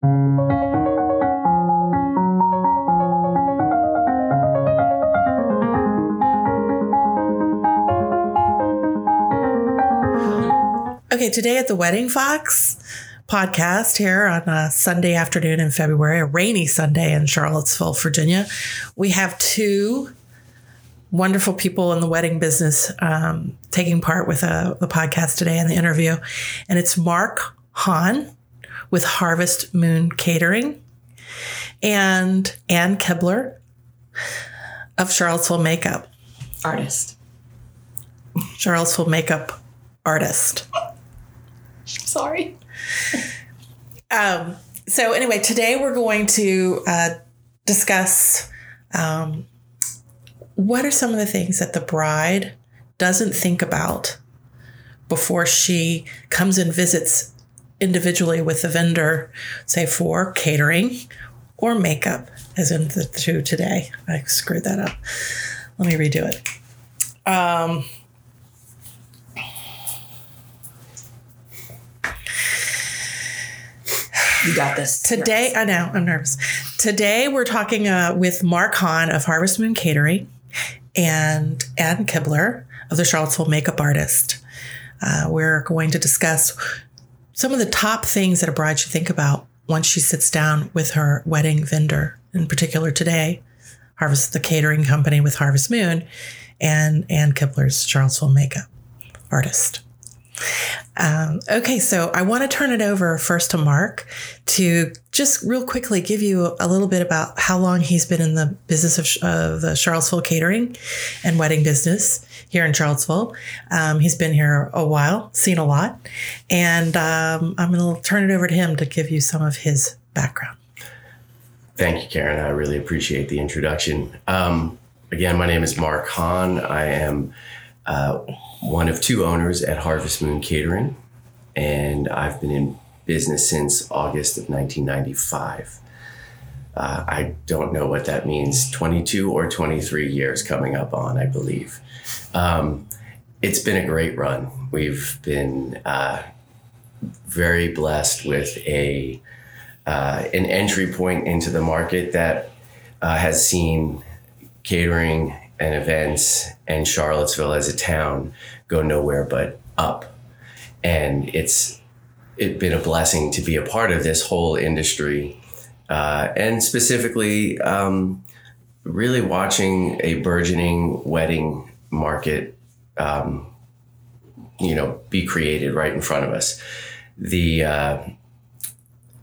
Okay, today at the Wedding Fox podcast here on a Sunday afternoon in February, a rainy Sunday in Charlottesville, Virginia, we have two wonderful people in the wedding business um, taking part with uh, the podcast today and the interview. And it's Mark Hahn with Harvest Moon Catering and Ann Kibler of Charlottesville Makeup. Artist. Charlottesville Makeup Artist. Sorry. Um, so, anyway, today we're going to uh, discuss um, what are some of the things that the bride doesn't think about before she comes and visits individually with the vendor, say for catering or makeup, as in the two today. I screwed that up. Let me redo it. Um, You got this. Today, I know, I'm nervous. Today, we're talking uh, with Mark Hahn of Harvest Moon Catering and Ann Kibler of the Charlottesville Makeup Artist. Uh, we're going to discuss some of the top things that a bride should think about once she sits down with her wedding vendor, in particular today, Harvest, the catering company with Harvest Moon, and Ann Kibler's Charlottesville Makeup Artist. Um, okay, so I want to turn it over first to Mark to just real quickly give you a little bit about how long he's been in the business of, of the Charlottesville catering and wedding business here in Charlottesville. Um, he's been here a while, seen a lot, and um, I'm going to turn it over to him to give you some of his background. Thank you, Karen. I really appreciate the introduction. Um, again, my name is Mark Hahn. I am uh, one of two owners at Harvest Moon Catering, and I've been in business since August of 1995. Uh, I don't know what that means 22 or 23 years coming up on, I believe. Um, it's been a great run. We've been uh, very blessed with a uh, an entry point into the market that uh, has seen catering and events and Charlottesville as a town go nowhere but up. And it's it been a blessing to be a part of this whole industry, uh, and specifically, um, really watching a burgeoning wedding market, um, you know, be created right in front of us. The uh,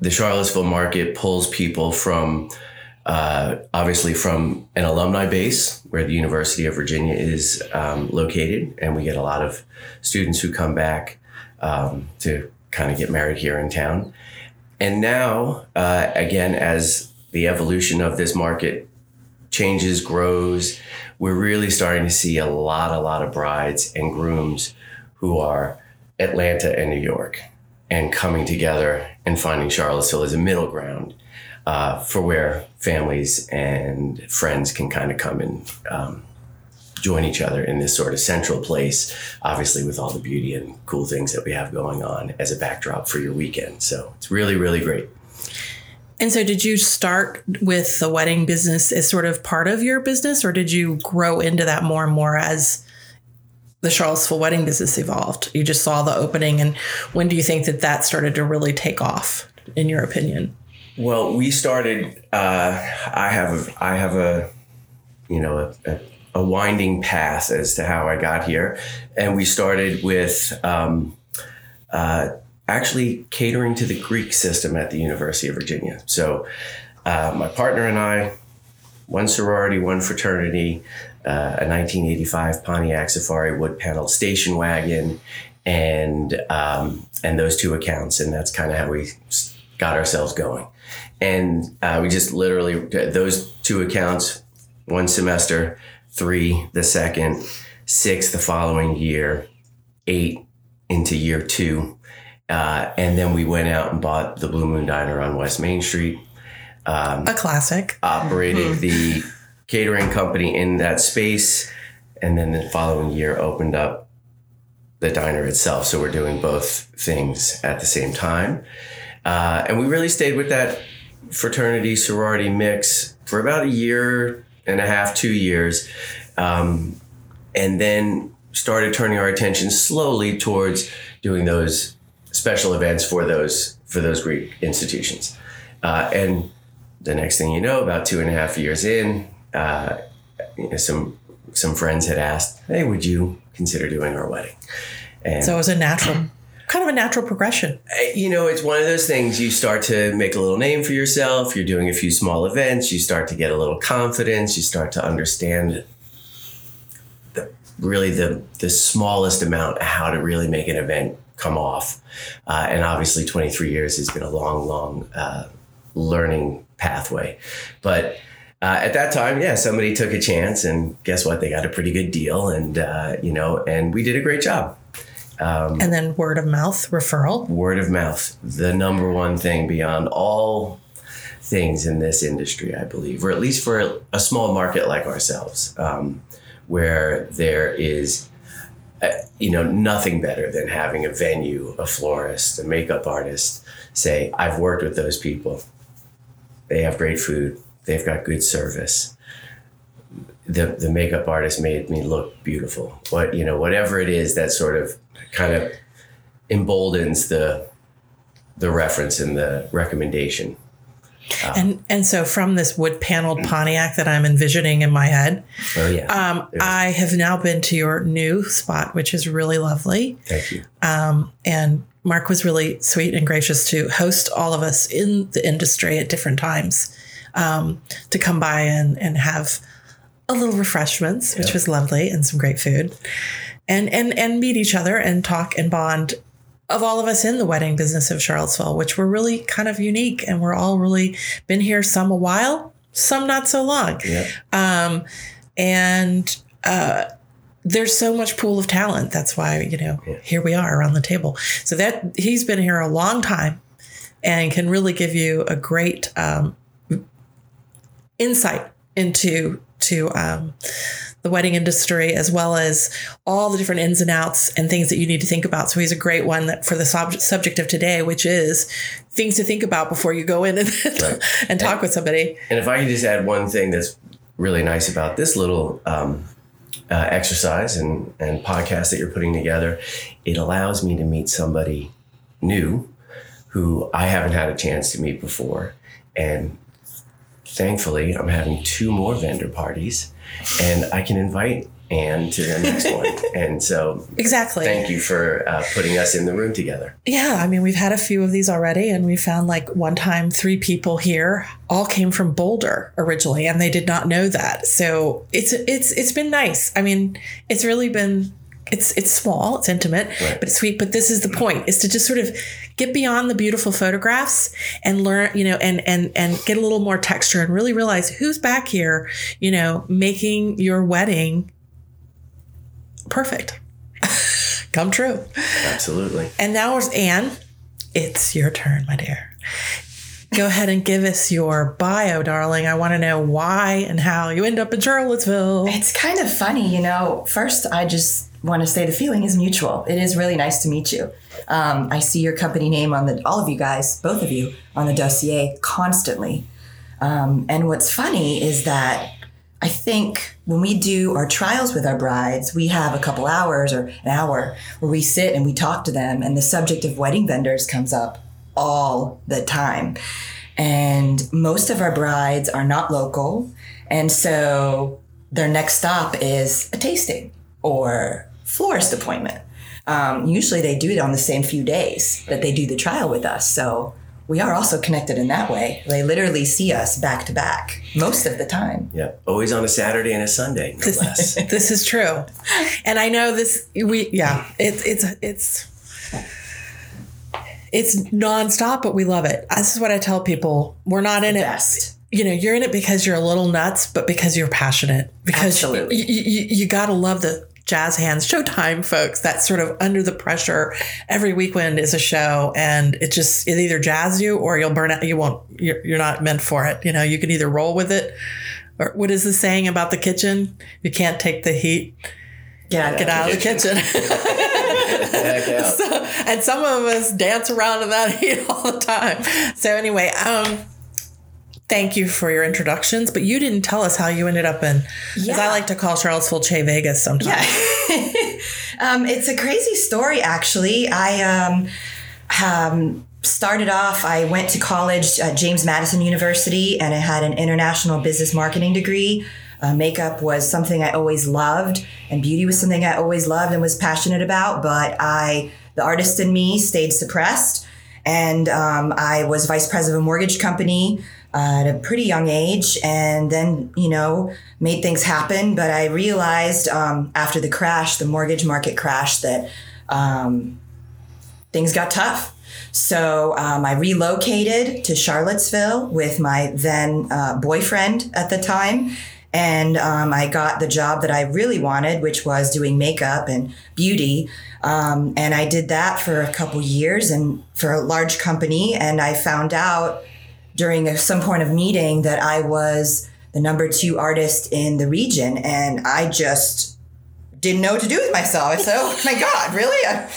the Charlottesville market pulls people from uh, obviously from an alumni base where the University of Virginia is um, located, and we get a lot of students who come back um, to kind of get married here in town. And now, uh, again, as the evolution of this market changes, grows, we're really starting to see a lot, a lot of brides and grooms who are Atlanta and New York and coming together and finding Charlottesville as a middle ground uh, for where families and friends can kind of come and um, join each other in this sort of central place, obviously with all the beauty and cool things that we have going on as a backdrop for your weekend. So it's really, really great. And so, did you start with the wedding business as sort of part of your business, or did you grow into that more and more as the Charlottesville wedding business evolved? You just saw the opening, and when do you think that that started to really take off, in your opinion? Well, we started. Uh, I have I have a you know a, a, a, winding path as to how I got here, and we started with um, uh, actually catering to the Greek system at the University of Virginia. So uh, my partner and I, one sorority, one fraternity, uh, a 1985 Pontiac Safari wood paneled station wagon, and um, and those two accounts, and that's kind of how we got ourselves going. And uh, we just literally, those two accounts, one semester, three the second, six the following year, eight into year two. Uh, and then we went out and bought the Blue Moon Diner on West Main Street. Um, a classic. Operated mm-hmm. the catering company in that space. And then the following year opened up the diner itself. So we're doing both things at the same time. Uh, and we really stayed with that fraternity sorority mix for about a year and a half, two years. Um, and then started turning our attention slowly towards doing those special events for those for those Greek institutions. Uh, and the next thing you know, about two and a half years in, uh, you know, some some friends had asked, "Hey, would you consider doing our wedding?" And So it was a natural, kind of a natural progression. you know, it's one of those things you start to make a little name for yourself. You're doing a few small events. You start to get a little confidence. You start to understand the really the the smallest amount how to really make an event come off. Uh, and obviously, 23 years has been a long, long uh, learning pathway. But uh, at that time, yeah, somebody took a chance, and guess what? They got a pretty good deal, and uh, you know, and we did a great job. And then word of mouth referral. word of mouth, the number one thing beyond all things in this industry, I believe, or at least for a, a small market like ourselves, um, where there is, uh, you know, nothing better than having a venue, a florist, a makeup artist say, I've worked with those people. They have great food. They've got good service. The, the makeup artist made me look beautiful. What, you know, whatever it is that sort of kind of emboldens the the reference and the recommendation. And and so from this wood paneled Pontiac that I'm envisioning in my head, Oh yeah, um, I have now been to your new spot, which is really lovely. thank you. And Mark was really sweet and gracious to host all of us in the industry at different times um, to come by and, and have a little refreshments, which was lovely, and some great food, and and and meet each other and talk and bond of all of us in the wedding business of Charlottesville, which we're really kind of unique, and we're all really been here some a while, some not so long Yeah, and uh, there's so much pool of talent. That's why you know here we are around the table. So that he's been here a long time and can really give you a great um, insight into to um, the wedding industry as well as all the different ins and outs and things that you need to think about. So he's a great one that for the sub- subject of today, which is things to think about before you go in and, and talk with somebody. and if I could just add one thing that's really nice about this little um, uh, exercise and and podcast that you're putting together, it allows me to meet somebody new who I haven't had a chance to meet before, and thankfully I'm having two more vendor parties, and I can invite Anne to the next one, and so Exactly. thank you for uh, putting us in the room together. Yeah, I mean, we've had a few of these already, and we found like one time three people here all came from Boulder originally, and they did not know that. So it's it's it's been nice. I mean, it's really been it's it's small, it's intimate, Right. but it's sweet. But this is the point: is to just sort of get beyond the beautiful photographs and learn, you know, and and and get a little more texture and really realize who's back here, you know, making your wedding perfect, come true. Absolutely. And now it's Anne. It's your turn, my dear. Go ahead and give us your bio, darling. I want to know why and how you end up in Charlottesville. It's kind of funny, you know. First, I just want to say the feeling is mutual. It is really nice to meet you. Um, I see your company name on the, all of you guys, both of you, on the dossier constantly. Um, and what's funny is that I think when we do our trials with our brides, we have a couple hours or an hour where we sit and we talk to them, and the subject of wedding vendors comes up all the time. And most of our brides are not local. And so their next stop is a tasting or florist appointment. Um, usually they do it on the same few days that they do the trial with us. So we are also connected in that way. They literally see us back to back most of the time. Yeah. Always on a Saturday and a Sunday, no less. this is true. And I know this we yeah, it, it's it's it's nonstop, but we love it. This is what I tell people. We're not in it Best. you know you're in it because you're a little nuts but because you're passionate. Because Absolutely. you, you, you got to love the jazz hands. Showtime folks that sort of under the pressure. Every weekend is a show and it just it either jazz you or you'll burn out. You won't you're, you're not meant for it. You know you can either roll with it. Or what is the saying about the kitchen? You can't take the heat. Get out of get out of the kitchen so and some of us dance around in that heat all the time. So anyway, um, thank you for your introductions, but you didn't tell us how you ended up in, as I like to call Charlottesville Che Vegas sometimes. um, it's a crazy story, actually. I um, um, started off, I went to college at James Madison University and I had an international business marketing degree. Uh, makeup was something I always loved, and beauty was something I always loved and was passionate about. But I, the artist in me, stayed suppressed, and um, I was vice president of a mortgage company uh, at a pretty young age, and then you know made things happen. But I realized um, after the crash, the mortgage market crash, that um, things got tough. So um, I relocated to Charlottesville with my then uh, boyfriend at the time. And um, I got the job that I really wanted, which was doing makeup and beauty. Um, and I did that for a couple years and for a large company. And I found out during a, some point of meeting that I was the number two artist in the region. And I just didn't know what to do with myself. Said, oh my God, really? I,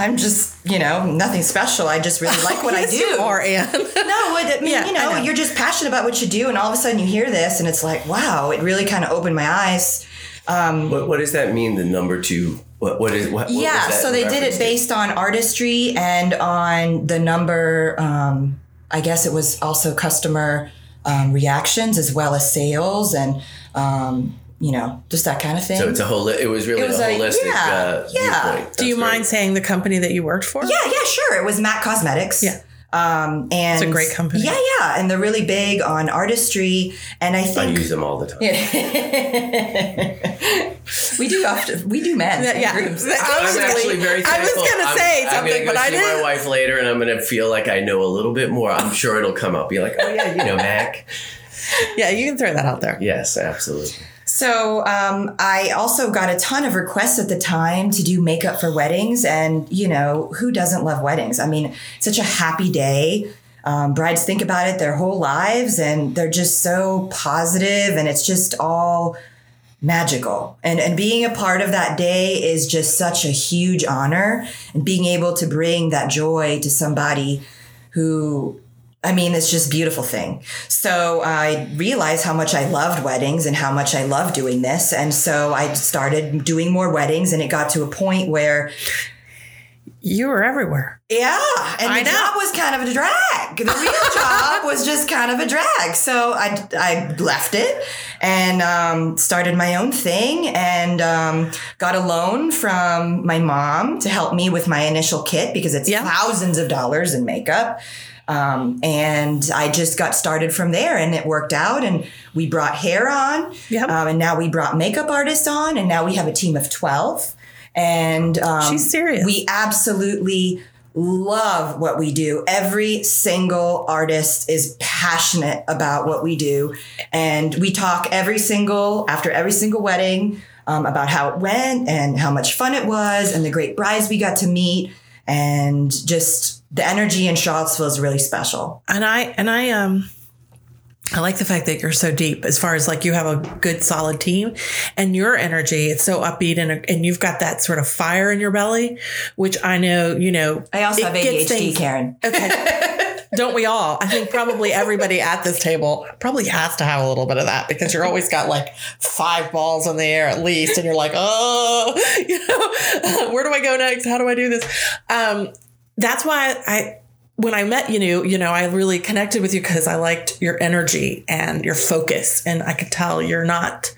I'm just, you know, nothing special. I just really like what I do. you are, Anne. No, what, I mean, Yeah, you know, know, you're just passionate about what you do, and all of a sudden you hear this, and it's like, wow, it really kind of opened my eyes. What, what does that mean? The number two. What what is what? what yeah, was that so they did reference it to? based on artistry and on the number. Um, I guess it was also customer um, reactions as well as sales, and um, you know, just that kind of thing. So it's a whole. It was really It was a a- holistic yeah, uh, yeah. Do you That's mind great. saying the company that you worked for? Yeah, yeah, sure. It was Mac Cosmetics. Yeah. Um, and It's a great company. Yeah, yeah. And they're really big on artistry. And I I use them all the time. we do often, we do men. Yeah, yeah. groups. I I'm was actually really- very I was gonna I'm- say I'm something, gonna go but I see didn't. my wife later, and I'm gonna feel like I know a little bit more. I'm sure it'll come up. Be like, oh yeah, you know, Mac. Yeah, you can throw that out there. Yes, absolutely. So um, I also got a ton of requests at the time to do makeup for weddings, and you know who doesn't love weddings? I mean, such a happy day. Um, brides think about it their whole lives, and they're just so positive, and it's just all magical. And and being a part of that day is just such a huge honor, and being able to bring that joy to somebody who I mean, it's just beautiful thing. So I realized how much I loved weddings and how much I loved doing this. And so I started doing more weddings and it got to a point where, You were everywhere. yeah, and I the know. job was kind of a drag. The real job was just kind of a drag. So I, I left it and um, started my own thing and um, got a loan from my mom to help me with my initial kit because it's Yeah. thousands of dollars in makeup. Um, and I just got started from there and it worked out. And we brought hair on. Yep. Um, and now we brought makeup artists on. And now we have a team of 12. And um, She's serious. We absolutely love what we do. Every single artist is passionate about what we do. And we talk every single, after every single wedding, um, about how it went and how much fun it was and the great brides we got to meet. And just the energy in Charlottesville is really special. And I and I um I like the fact that you're so deep as far as like you have a good solid team and your energy it's so upbeat and and you've got that sort of fire in your belly which I know, you know, I also have ADHD, things- Karen. Okay. Don't we all? I think probably everybody at this table probably has to have a little bit of that because you're always got like five balls in the air at least, and you're like, oh, you know, where do I go next? How do I do this? Um, that's why I, when I met you, you know, I really connected with you because I liked your energy and your focus, and I could tell you're not,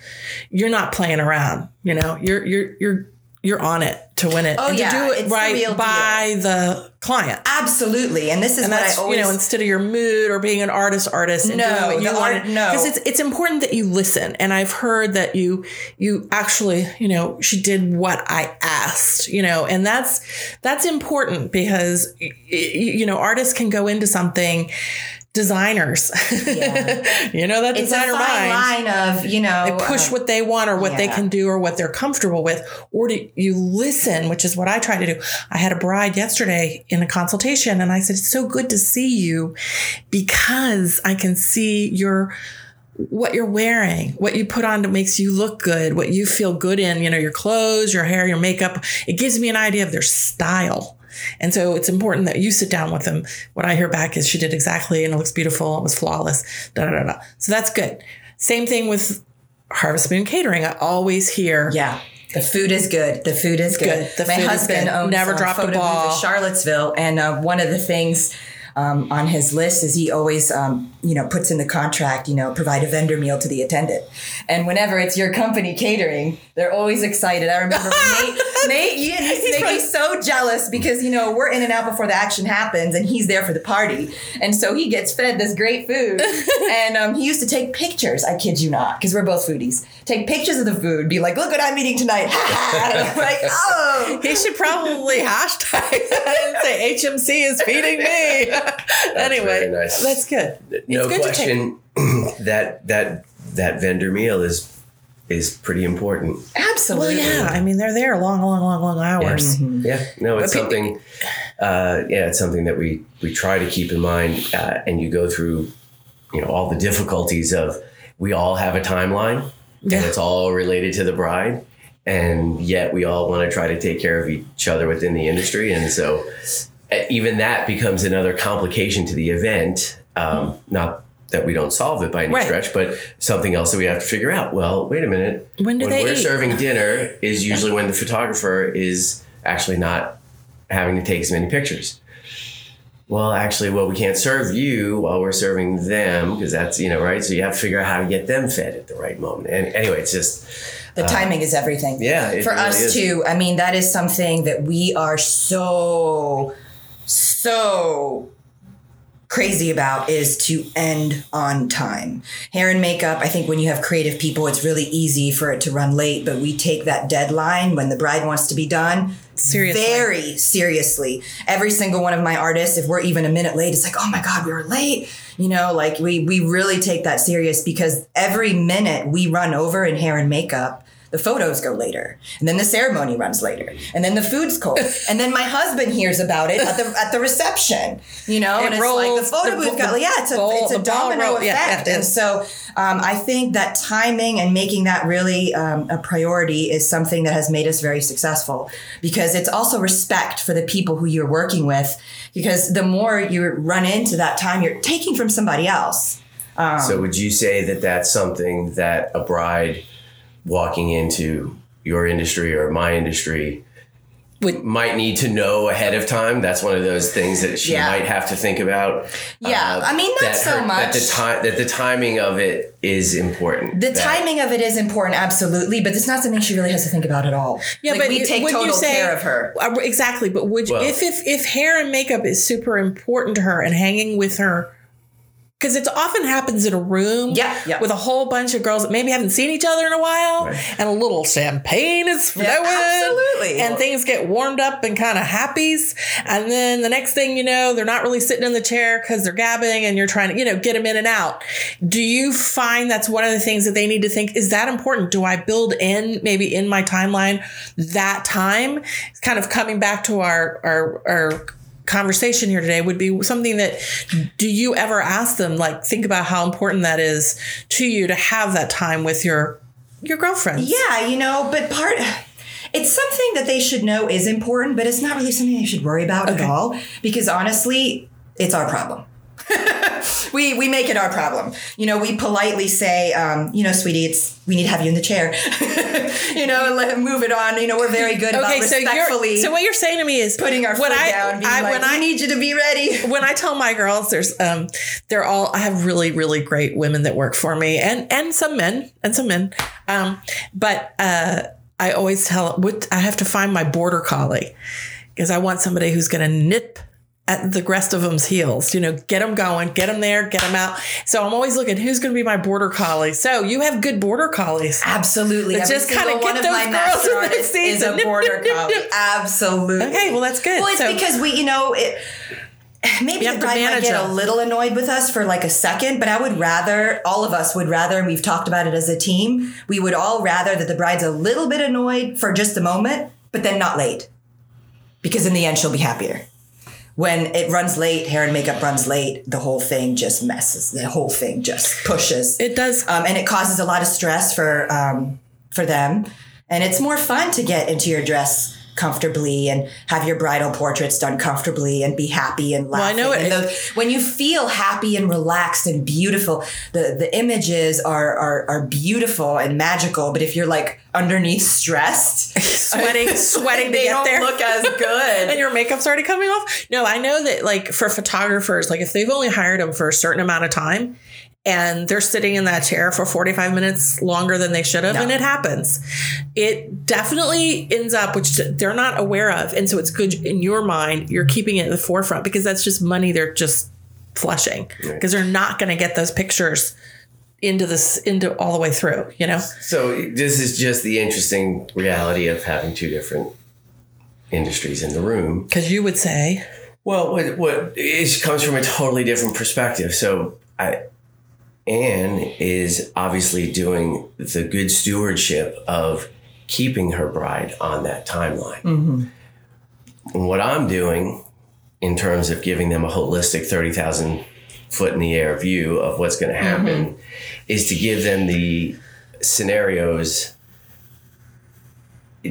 you're not playing around. You know, you're you're you're you're on it to win it Oh, and yeah, to do it's it the right real by the client. Absolutely. And this is And what that's I always you know instead of your mood or being an artist artist and No, doing what you the want art- no. because it's it's important that you listen and I've heard that you you actually you know she did what I asked you know and that's that's important because you know artists can go into something designers. Yeah. you know that it's a designer fine mind line of, you know, they push um, what they want or what they can do or what they're comfortable with. Or do you listen which is what i try to do. I had a bride yesterday in a consultation and i said it's so good to see you because i can see your what you're wearing what you put on that makes you look good what you feel good in you know your clothes your hair your makeup. It gives me an idea of their style And so it's important that you sit down with them. What I hear back is she did exactly and it looks beautiful. It was flawless. Da, da, da, da. So that's good. Same thing with Harvest Moon Catering. I always hear Yeah. The food is good. The food is good. good. My husband good. owns Never dropped a photo booth in Charlottesville, and uh, one of the things um, on his list is he always, um, you know, puts in the contract, you know, provide a vendor meal to the attendant. And whenever it's your company catering, they're always excited. I remember when Nate, Nate Ian used to make me so jealous because you know we're in and out before the action happens, and he's there for the party, and so he gets fed this great food. and um, he used to take pictures. I kid you not, because we're both foodies. Take pictures of the food, be like, "Look what I'm eating tonight!" I'm like, "Oh." He should probably hashtag that and say HMC is feeding me. anyway, very nice. that's good. no good to take- question that that that vendor meal is is pretty important. Well, Absolutely. yeah. I mean, they're there long, long, long, long hours. Yeah, no, it's But pe- something. Uh, yeah, it's something that we we try to keep in mind, uh, and you go through, you know, all the difficulties of. We all have a timeline, Yeah. and it's all related to the bride, and yet we all want to try to take care of each other within the industry, and so uh, even that becomes another complication to the event. Um, not that we don't solve it by any Right. stretch, but something else that we have to figure out. Well, wait a minute. When do they we're eat? serving dinner is usually when the photographer is actually not having to take as many pictures. Well, actually, well, we can't serve you while we're serving them because that's you know right. So you have to figure out how to get them fed at the right moment. And anyway, it's just The uh, timing is everything. yeah, it For really us is. too, I mean, that is something that we are so, so crazy about is to end on time. Hair and makeup, I think when you have creative people, it's really easy for it to run late, but we take that deadline when the bride wants to be done Seriously. very seriously. Every single one of my artists, if we're even a minute late, it's like, oh my God, we were late. You know, like we we really take that serious because every minute we run over in hair and makeup, the photos go later. And then the ceremony runs later. And then the food's cold. and then my husband hears about it at the at the reception. You know, It and it's like the photo the booth bo- got yeah, it's a bowl- it's a domino roll- effect. yeah, yeah, and so um, I think that timing and making that really um, a priority is something that has made us very successful because it's also respect for the people who you're working with. Because the more you run into that time, you're taking from somebody else. So would you say that that's something that a bride walking into your industry or my industry Would- might need to know ahead of time? That's one of those things that she Yeah. might have to think about. Yeah, Uh, I mean, not that so That the much. time that the timing of it is important. The That- timing of it is important, absolutely, but it's not something she really has to think about at all. Yeah, Like, but we you- take would you total say- care of her. Uh, exactly, but would you, Well- if if if hair and makeup is super important to her and hanging with her because it often happens in a room Yeah, yeah. with a whole bunch of girls that maybe haven't seen each other in a while Right. and a little champagne is flowing absolutely. and things get warmed up and kind of happies and then the next thing you know they're not really sitting in the chair because they're gabbing and you're trying to you know get them in and out do you find that's one of the things that they need to think is that important do i build in maybe in my timeline that time kind of coming back to our our our conversation here today would be something that do you ever ask them like think about how important that is to you to have that time with your your girlfriend Yeah, you know, but part it's something that they should know is important, but it's not really something they should worry about at all because honestly, it's our problem. we we make it our problem. You know, we politely say, um, you know, sweetie, it's we need to have you in the chair. you know, and let move it on. You know, we're very good about okay so respectfully you're so what you're saying to me is putting our foot I, down, being I like, when I need you to be ready. when I tell my girls, there's um, they're all I have really really great women that work for me, and and some men and some men, um, but uh, I always tell what I have to find my border collie because I want somebody who's going to nip at the rest of them's heels. You know, get them going, get them there, get them out. So I'm always looking who's going to be my border collie. So you have good border collies. Absolutely. Just kinda get of those my girls in their artists seats is a border collie. Absolutely. Okay, well that's good. Well, it's So- because we, you know, it. Maybe the bride might get a little annoyed with us for like a second, but I would rather, all of us would rather, and we've talked about it as a team, we would all rather that the bride's a little bit annoyed for just a moment, but then not late. Because in the end, she'll be happier. When it runs late, hair and makeup runs late, the whole thing just messes. The whole thing just pushes it does. um, and it causes a lot of stress for um, for them. And it's more fun to get into your dress comfortably and have your bridal portraits done comfortably and be happy and I laughing. know it- And those- when you feel happy and relaxed and beautiful, the, the images are, are are beautiful and magical. But if you're like underneath stressed, sweating, sweating they get don't there. look as good. and your makeup's already coming off. No, I know that like for photographers, like if they've only hired them for a certain amount of time and they're sitting in that chair for 45 minutes longer than they should have, and it happens, it definitely ends up, which they're not aware of. And so it's good in your mind, you're keeping it in the forefront because that's just money they're just flushing because they're not going to get those pictures into this into all the way through you know So this is just the interesting reality of having two different industries in the room. because you would say Well, what, what it comes from a totally different perspective. So I, Anne is obviously doing the good stewardship of keeping her bride on that timeline. Mm-hmm. And what I'm doing in terms of giving them a holistic 30,000 foot in the air view of what's going to mm-hmm. happen is to give them the scenarios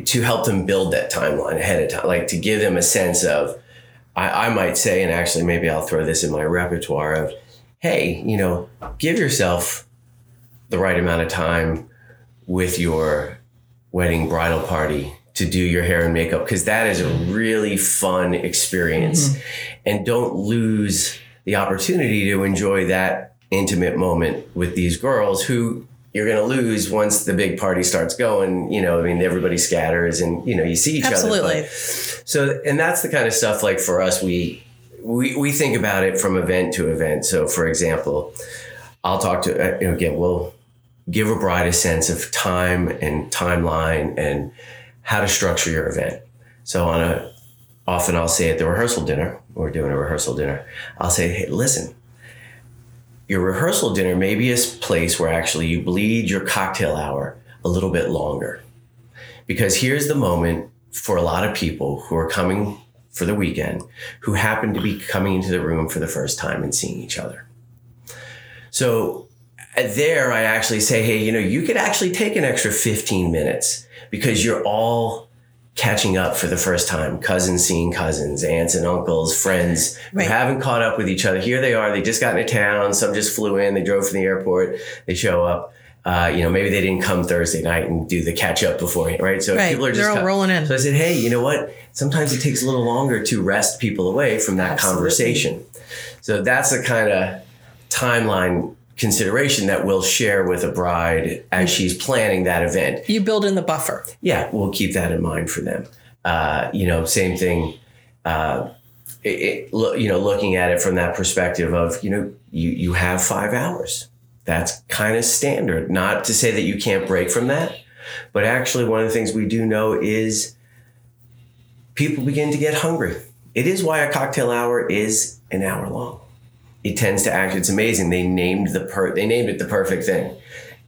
to help them build that timeline ahead of time, like to give them a sense of, I, I might say, and actually maybe I'll throw this in my repertoire of, hey, you know, give yourself the right amount of time with your wedding bridal party to do your hair and makeup because that is a really fun experience. Mm-hmm. And don't lose the opportunity to enjoy that intimate moment with these girls who you're going to lose once the big party starts going. You know i mean everybody scatters and you know you see each other absolutely. So, and that's the kind of stuff like for us, we, we, we think about it from event to event. So, for example, I'll talk to, uh, again, we'll give a bride a sense of time and timeline and how to structure your event. So, on a, often I'll say at the rehearsal dinner, we're doing a rehearsal dinner, I'll say, hey, listen, your rehearsal dinner may be a place where actually you bleed your cocktail hour a little bit longer. Because here's the moment for a lot of people who are coming for the weekend who happen to be coming into the room for the first time and seeing each other. So there, I actually say, hey, you know, you could actually take an extra 15 minutes because you're all catching up for the first time. Cousins seeing cousins aunts and uncles friends Right. who haven't caught up with each other. Here they are. They just got into town. Some just flew in. They drove from the airport. They show up uh, you know maybe they didn't come thursday night and do the catch up beforehand right so Right. people are just They're all rolling in. so i said hey you know what sometimes it takes a little longer to wrest people away from that Absolutely. conversation so that's the kind of timeline consideration that we'll share with a bride as she's planning that event you build in the buffer yeah, we'll keep that in mind for them. Uh, you know, same thing. Uh, it, it, you know, looking at it from that perspective of, you know, you you have five hours. That's kind of standard. Not to say that you can't break from that, but actually, one of the things we do know is people begin to get hungry. It is why a cocktail hour is an hour long. It tends to act. It's amazing. They named the per. They named it the perfect thing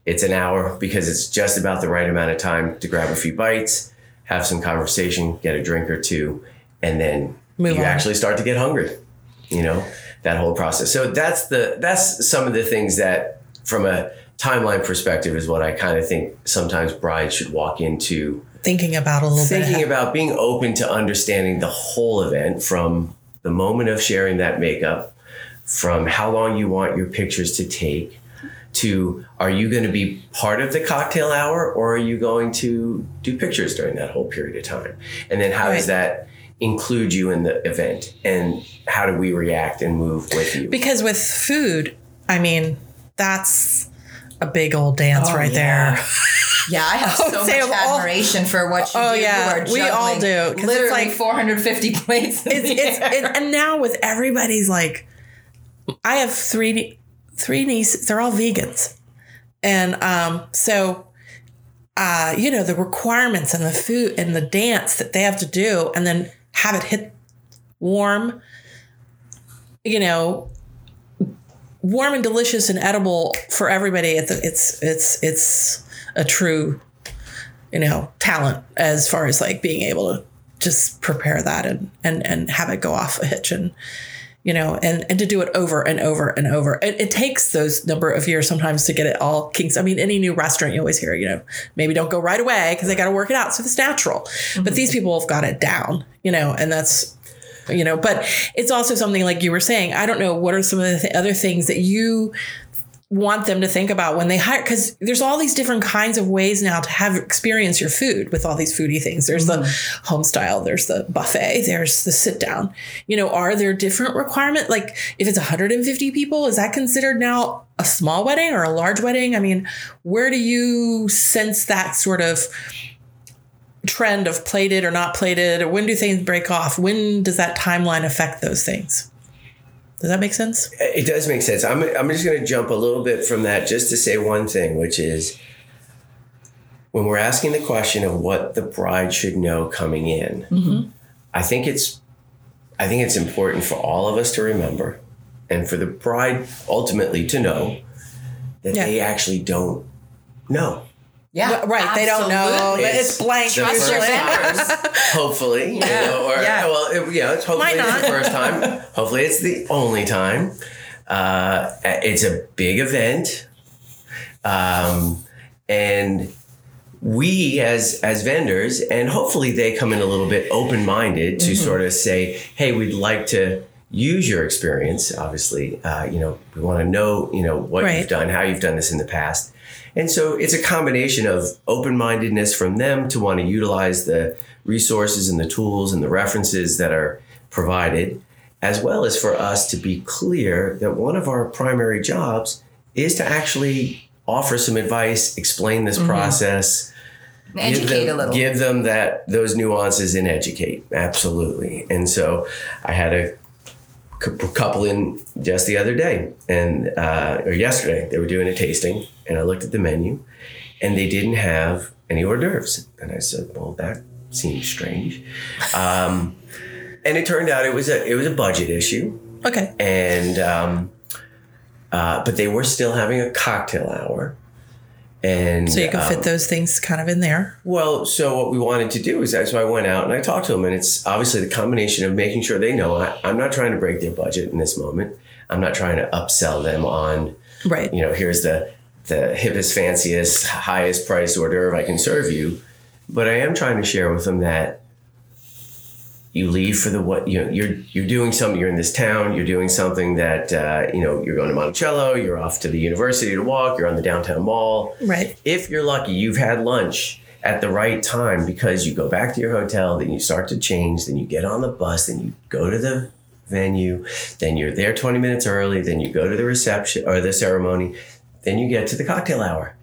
it's an hour because it's just about the right amount of time to grab a few bites, have some conversation, get a drink or two, and then Move you on. actually start to get hungry. You know that whole process. So that's the that's some of the things that, from a timeline perspective, is what I kind of think sometimes brides should walk into thinking about a little bit thinking about being open to understanding the whole event from the moment of sharing that makeup, from how long you want your pictures to take, to are you going to be part of the cocktail hour or are you going to do pictures during that whole period of time? And then how Right. does that include you in the event? And how do we react and move with you? because with food i mean that's a big old dance Oh, right yeah. there Yeah, I have so would much of all- admiration for what you Oh, do. yeah, You we all do. do, 'cause it's Literally like- 450 plates. It's, it's it, and now with everybody's like i have three three nieces they're all vegans and um so uh you know the requirements and the food and the dance that they have to do and then have it hit warm you know warm and delicious and edible for everybody it's it's it's it's a true you know talent as far as like being able to just prepare that and and and have it go off a hitch and you know, and, and to do it over and over and over. It, it takes those number of years sometimes to get it all kinks. I mean, any new restaurant you always hear, you know, maybe don't go right away because they got to work it out. So it's natural. Mm-hmm. But these people have got it down, you know, and that's, you know, but it's also something like you were saying. I don't know what are some of the th- other things that you want them to think about when they hire because there's all these different kinds of ways now to have experience your food with all these foodie things there's mm-hmm. the home style there's the buffet there's the sit down you know are there different requirement like if it's 150 people is that considered now a small wedding or a large wedding i mean where do you sense that sort of trend of plated or not plated or when do things break off when does that timeline affect those things does that make sense? It does make sense. I'm, I'm just going to jump a little bit from that just to say one thing, which is when we're asking the question of what the bride should know coming in, mm-hmm. I think it's I think it's important for all of us to remember and for the bride ultimately to know that yeah. they actually don't know. Yeah, right. Absolutely. They don't know. It's, it's blank. Trust your vendors. hopefully, yeah. You know, or yeah. well, it, yeah, it's hopefully it's the first time. hopefully, it's the only time. Uh, it's a big event, um, and we as as vendors, and hopefully they come in a little bit open minded to mm-hmm. sort of say, "Hey, we'd like to." use your experience obviously uh, you know we want to know you know what right. you've done how you've done this in the past and so it's a combination of open mindedness from them to want to utilize the resources and the tools and the references that are provided, as well as for us to be clear that one of our primary jobs is to actually offer some advice, explain this mm-hmm. process. Educate them, a little. Give them that those nuances and educate. Absolutely. And so I had a couple in just the other day and uh, or yesterday. They were doing a tasting and I looked at the menu and they didn't have any hors d'oeuvres. And I said well that seems strange. Um, and it turned out it was a it was a budget issue. Okay. And um, uh, but they were still having a cocktail hour and so you can um, fit those things kind of in there. Well, so what we wanted to do is so I went out and I talked to them, and it's obviously the combination of making sure they know I, I'm not trying to break their budget in this moment. I'm not trying to upsell them on, right? You know, here's the the hippest, fanciest, highest price order d'oeuvre I can serve you, but I am trying to share with them that you leave for the what you know you're you're doing something you're in this town you're doing something that uh, you know you're going to Monticello you're off to the university to walk you're on the downtown mall. Right. If you're lucky you've had lunch at the right time because you go back to your hotel then you start to change then you get on the bus then you go to the venue then you're there 20 minutes early then you go to the reception or the ceremony then you get to the cocktail hour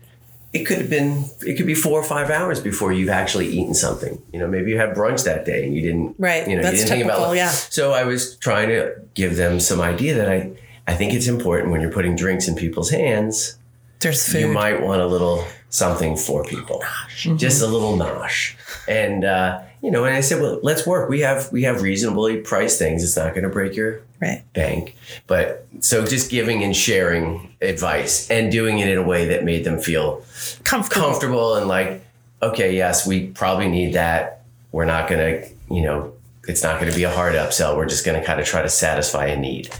it could have been it could be four or five hours before you've actually eaten something. You know maybe you had brunch that day and you didn't right. you know That's you didn't typical, think about it. yeah. So i was trying to give them some idea that i i think it's important when you're putting drinks in people's hands there's food. you might want a little something for people. Mm-hmm. just a little nosh. And uh, you know and i said well let's work we have we have reasonably priced things it's not going to break your right. bank but so just giving and sharing advice and doing it in a way that made them feel comfortable, comfortable and like, okay, yes, we probably need that. We're not going to, you know, it's not going to be a hard upsell. We're just going to kind of try to satisfy a need.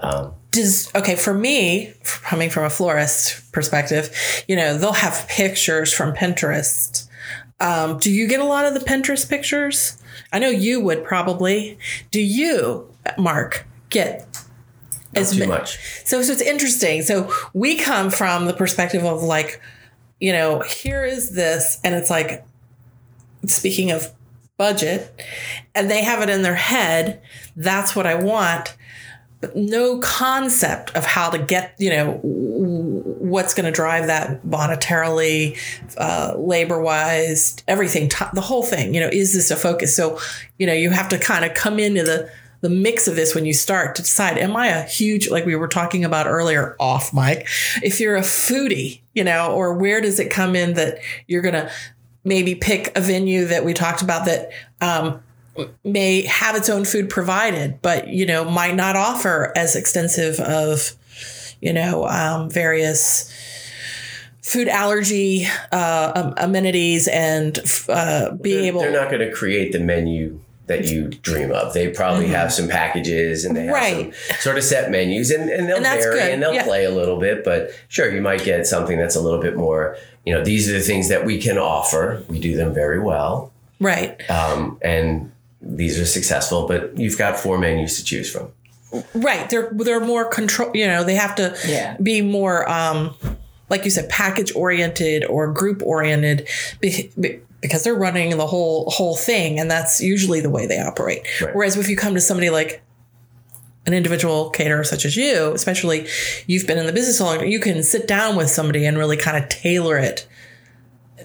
Um, does okay for me coming from a florist perspective you know they'll have pictures from pinterest um, do you get a lot of the pinterest pictures i know you would probably do you mark get Not as too much so so it's interesting so we come from the perspective of like you know, here is this. And it's like, speaking of budget, and they have it in their head, that's what I want. No concept of how to get, you know, what's going to drive that monetarily, uh, labor wise, everything, t- the whole thing. You know, is this a focus? So, you know, you have to kind of come into the the mix of this when you start to decide am i a huge like we were talking about earlier off mic if you're a foodie you know or where does it come in that you're gonna maybe pick a venue that we talked about that um, may have its own food provided but you know might not offer as extensive of you know um, various food allergy uh, amenities and uh, being they're, able they're not going to create the menu that you dream of. They probably have some packages and they have Right. some sort of set menus and, and they'll And vary good, and they'll yeah. play a little bit, but sure, you might get something that's a little bit more, you know, these are the things that we can offer. We do them very well. Right. Um, and these are successful, but you've got four menus to choose from. Right. They're they're more control. You know, they have to Yeah. be more, um, like you said, package oriented or group oriented, be, be- because they're running the whole whole thing, and that's usually the way they operate. Right. Whereas if you come to somebody like an individual caterer such as you, especially you've been in the business so long, you can sit down with somebody and really kind of tailor it,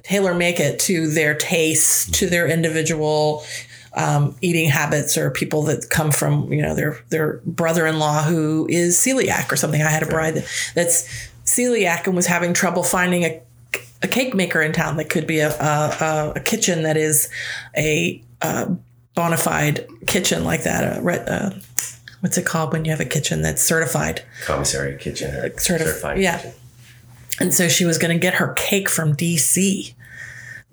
tailor make it to their taste, to their individual um, eating habits, or people that come from you know their their brother in law who is celiac or something. I had a bride that, that's celiac and was having trouble finding a a cake maker in town that could be a a, a, a kitchen that is a, uh bona fide kitchen like that. A, uh, what's it called when you have a kitchen that's certified? Commissary kitchen Sort certified yeah. kitchen. And so she was going to get her cake from DC,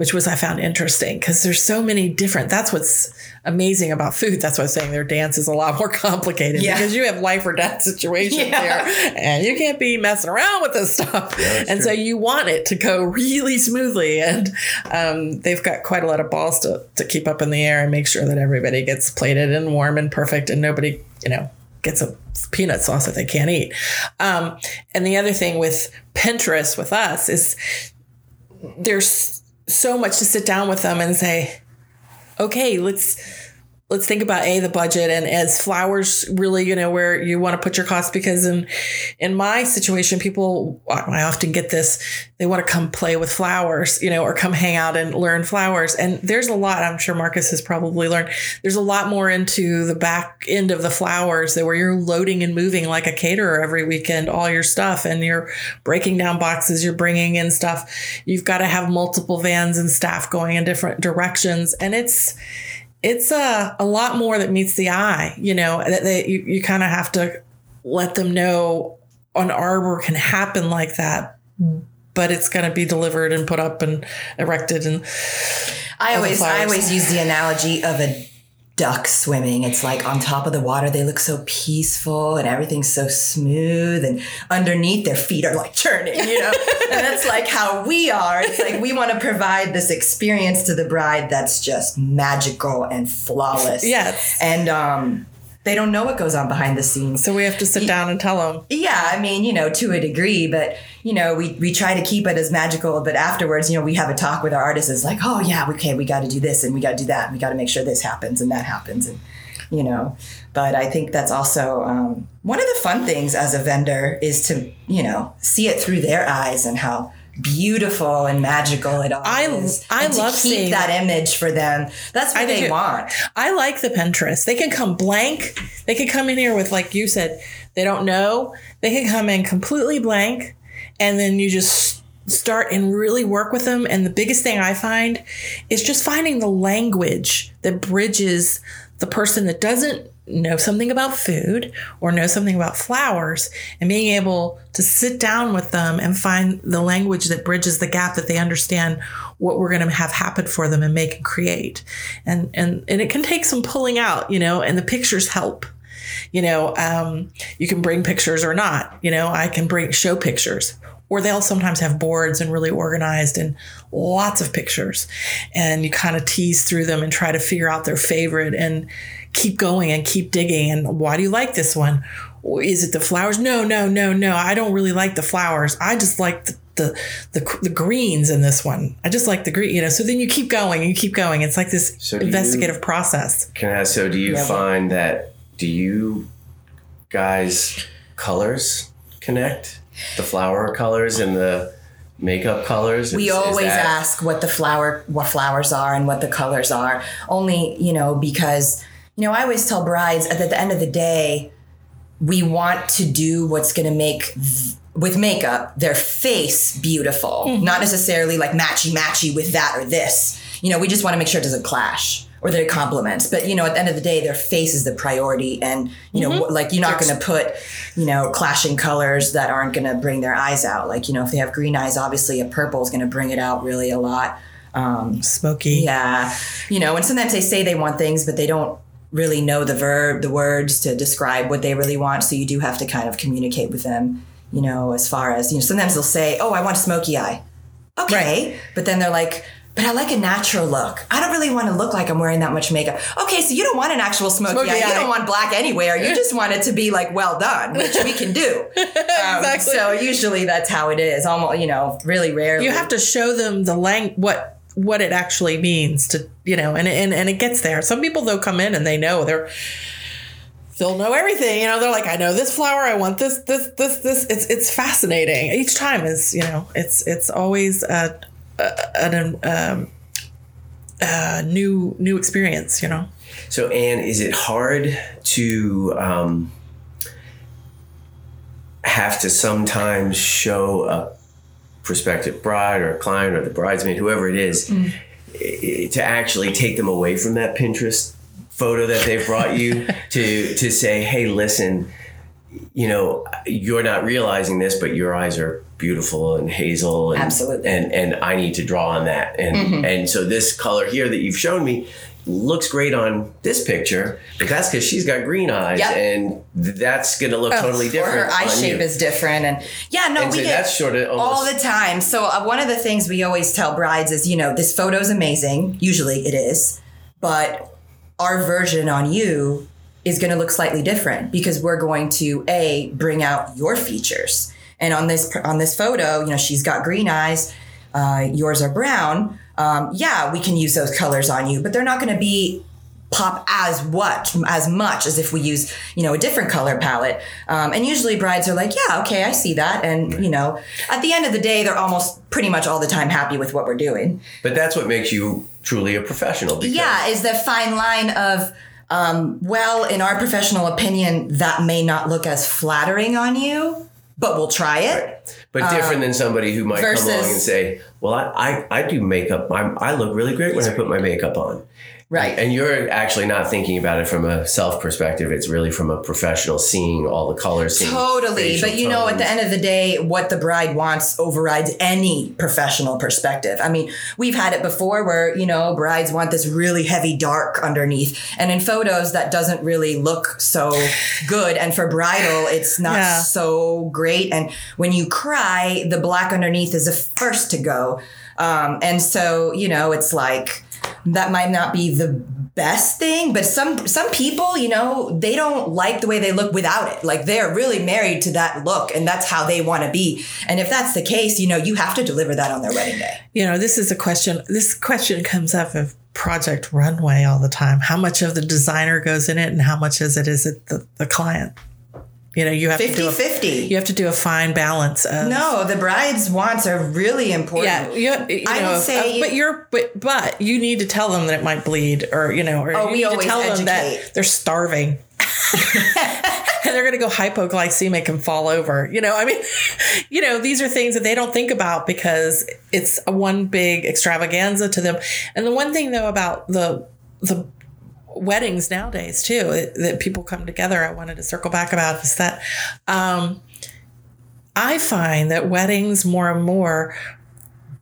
which was I found interesting because there's so many different. That's what's amazing about food. That's why I'm saying their dance is a lot more complicated Yeah. because you have life or death situations Yeah. there, and you can't be messing around with this stuff. that's and so you want it to go really smoothly, and um, they've got quite a lot of balls to to keep up in the air and make sure that everybody gets plated and warm and perfect, and nobody, you know. Gets a peanut sauce that they can't eat. Um, and the other thing with Pinterest with us is there's so much to sit down with them and say, okay, let's let's think about a the budget and as flowers really you know where you want to put your costs because in in my situation people i often get this they want to come play with flowers you know or come hang out and learn flowers. And there's a lot i'm sure marcus has probably learned there's a lot more into the back end of the flowers that where you're loading and moving like a caterer every weekend all your stuff and you're breaking down boxes you're bringing in stuff. You've got to have multiple vans and staff going in different directions and it's it's a, a lot more that meets the eye you know that they, you, you kind of have to let them know an arbor can happen like that hmm. but it's going to be delivered and put up and erected and I always I always use the analogy of a duck swimming. It's like on top of the water they look so peaceful and everything's so smooth and underneath their feet are like churning, you know. and that's like how we are. It's like we want to provide this experience to the bride that's just magical and flawless. Yes. And um they don't know what goes on behind the scenes. so we have to sit down and tell them Yeah, I mean, you know, to a degree, but you know, we we try to keep it as magical. But afterwards, you know, we have a talk with our artists. It's like, oh yeah, okay, we got to do this and we got to do that. And we got to make sure this happens and that happens, and you know. But I think that's also um, one of the fun things as a vendor is to you know see it through their eyes and how beautiful and magical it all I- is. I and to love keep seeing- that image for them. That's what I they want. I like the Pinterest. They can come blank. They can come in here with, like you said, they don't know. They can come in completely blank, and then you just start and really work with them. And the biggest thing I find is just finding the language that bridges the person that doesn't know something about food or know something about flowers and being able to sit down with them and find the language that bridges the gap that they understand what we're going to have happen for them and make and create. And and and it can take some pulling out you know and the pictures help. You know um, you can bring pictures or not. You know i can bring show pictures. Or they'll sometimes have boards and really organized and lots of pictures. And you kind of tease through them and try to figure out their favorite. And keep going and keep digging and why do you like this one is it the flowers no no no no i don't really like the flowers i just like the the, the, the greens in this one. I just like the green, you know. So then you keep going and you keep going. It's like this So do you- investigative process. Can I, so do you Yeah, but- find that do you guys colors connect the flower colors and the makeup colors? We Is- is always that- ask what the flower what flowers are and what the colors are. Only, you know, because you know, I always tell brides at the end of the day, we want to do what's going to make th- with makeup their face beautiful, not necessarily like matchy matchy with that or this. You know, we just want to make sure it doesn't clash or that it complements. But you know, at the end of the day, their face is the priority, and you know, wh- like you're not going to put you know clashing colors that aren't going to bring their eyes out. Like you know, if they have green eyes, obviously a purple is going to bring it out really a lot. Um, Smoky. yeah, you know, and sometimes they say they want things, but they don't really know the verb, the words to describe what they really want. So you do have to kind of communicate with them, you know, as far as, you know, sometimes they'll say, oh, I want a smoky eye. Okay. But then they're like, but I like a natural look. I don't really want to look like I'm wearing that much makeup. Okay, so you don't want an actual smoky, Smoky eye. eye. You don't want black anywhere. You just want it to be like well done, which we can do. Um, Exactly. So usually that's how it is. Almost, you know, really rarely. You have to show them the lang what what it actually means to you know, and and and it gets there. Some people they'll come in and they know they're they'll know everything. You know, they're like, I know this flower. I want this, this, this, this. It's it's fascinating. Each time is you know, it's it's always a, a um, a new new experience. You know. So, Anne, is it hard to um, have to sometimes show a prospective bride or a client or the bridesmaid, whoever it is, mm. i- to actually take them away from that Pinterest photo that they've brought you to to say, hey, listen, you know, you're not realizing this, but your eyes are beautiful and hazel and Absolutely. and and I need to draw on that. And mm-hmm. and so this color here that you've shown me looks great on this picture, but that's because she's got green eyes Yep. and that's gonna look totally different. or her eye shape you. is different and yeah no And we so get that's sort of all the time so uh, one of the things we always tell brides is you know this photo's amazing usually it is but our version on you is going to look slightly different because we're going to a bring out your features and on this on this photo you know she's got green eyes uh, yours are brown um, yeah we can use those colors on you but they're not going to be pop as what as much as if we use you know a different color palette um, and usually brides are like yeah okay i see that and you know at the end of the day they're almost pretty much all the time happy with what we're doing but that's what makes you truly a professional. Because yeah is the fine line of um, well in our professional opinion that may not look as flattering on you but we'll try it But different than somebody who might come along Um, and say, "Well, I, I, I do makeup. I'm, I look really great when I put my makeup on." Right And you're actually not thinking about it from a self perspective. It's really from a professional, seeing all the colors. Totally. But you know, at the end of the day, what the bride wants overrides any professional perspective. I mean, we've had it before where, you know, brides want this really heavy dark underneath. And in photos, that doesn't really look so good. And for bridal, it's not Yeah. so great. And when you cry, the black underneath is the first to go. Um, and so, you know, it's like, that might not be the best thing but some some people you know they don't like the way they look without it like they're really married to that look and that's how they want to be and if that's the case you know you have to deliver that on their wedding day You know, this is a question. This question comes up of Project Runway all the time. How much of the designer goes in it, and how much is it is it the, the client? You know, you have to do a 50-50 you have to do a fine balance of no the bride's wants are really important Yeah, you, you I know, would say- uh, but you're, but but you need to tell them that it might bleed, or you know, or Oh, you we need always to tell them educate. that they're starving, and they're going to go hypoglycemic and fall over. You know, I mean, you know, these are things that they don't think about because it's a one big extravaganza to them. And the one thing though about the the weddings nowadays too that- people come together, I wanted to circle back about is that. Um, I find that weddings more and more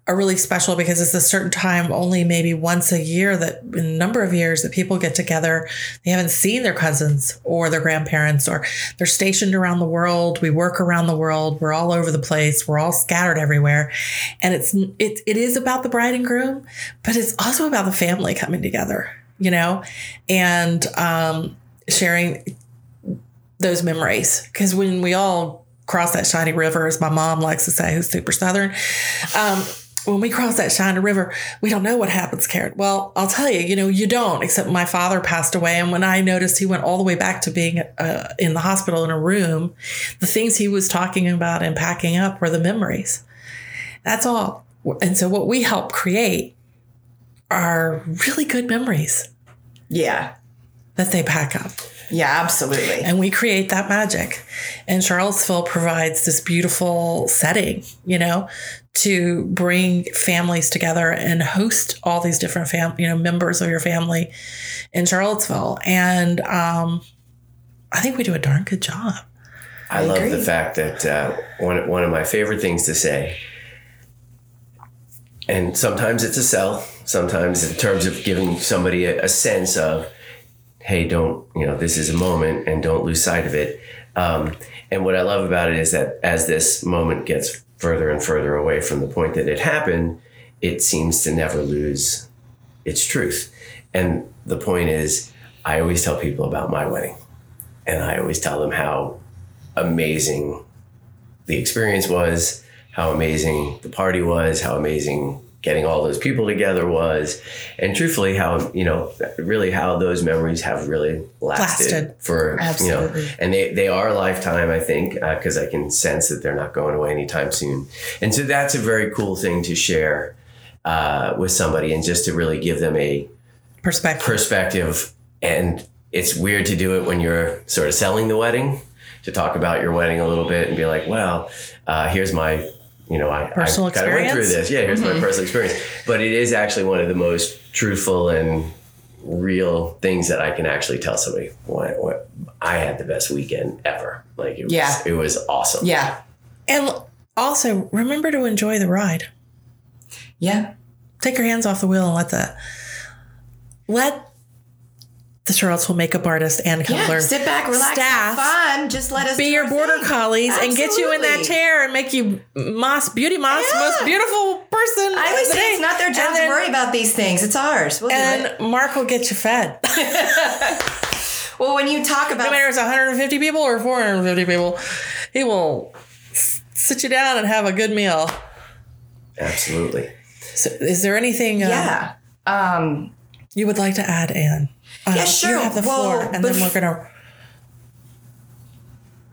are really special because it's a certain time only maybe once a year that in a number of years that people get together. They haven't seen their cousins or their grandparents or they're stationed around the world. We work around the world. We're all over the place. We're all scattered everywhere. And it's it, it is about the bride and groom but it's also about the family coming together you know? And um sharing those memories. Because when we all cross that shiny river as my mom likes to say who's super southern um, when we cross that shiny river we don't know what happens karen. Well i'll tell you you know you don't except my father passed away. And when i noticed he went all the way back to being uh, in the hospital in a room the things he was talking about and packing up were the memories. That's all. And so what we help create are really good memories yeah that they pack up yeah absolutely and we create that magic. And Charlottesville provides this beautiful setting, you know, to bring families together and host all these different fam, you know, members of your family in Charlottesville. And um, I think we do a darn good job. I, love agree. the fact that uh, one one of my favorite things to say and sometimes it's a sell. Sometimes in terms of giving somebody a, a sense of, hey, don't you know this is a moment and don't lose sight of it. Um, and what I love about it is that as this moment gets further and further away from the point that it happened, it seems to never lose its truth. And the point is, I always tell people about my wedding, and I always tell them how amazing the experience was, how amazing the party was, how amazing getting all those people together was, and truthfully, how you know, really how those memories have really lasted, Lasted. for Absolutely. you know, and they they are a lifetime, I think, because I can sense that they're not going away anytime soon, and so that's a very cool thing to share uh, with somebody, and just to really give them a Perspective. perspective and it's weird to do it when you're sort of selling the wedding to talk about your wedding a little bit and be like well uh, here's my you know i, Personal I kind of went through this yeah here's my mm-hmm. personal experience but it is actually one of the most truthful and real things that i can actually tell somebody what, what i had the best weekend ever like it was Yeah. it was awesome Yeah. and also remember to enjoy the ride. Yeah. Take your hands off the wheel and let the let the Charlottesville makeup artist and Yeah. coupler Sit back, relax, staff have fun. Just let us be your border thing. collies and get you in that chair and make you Moss Beauty Moss, Yeah. most beautiful person. I always say day. it's not their job And to worry about these things. It's ours. We'll do it. And Mark will get you fed. Well, when you talk about no about matter if it's 150 people or 450 people, he will sit you down and have a good meal. absolutely So is there anything uh, yeah, um, you would like to add, Anne? Uh, Yeah, sure. You have the Well, floor, and then we're gonna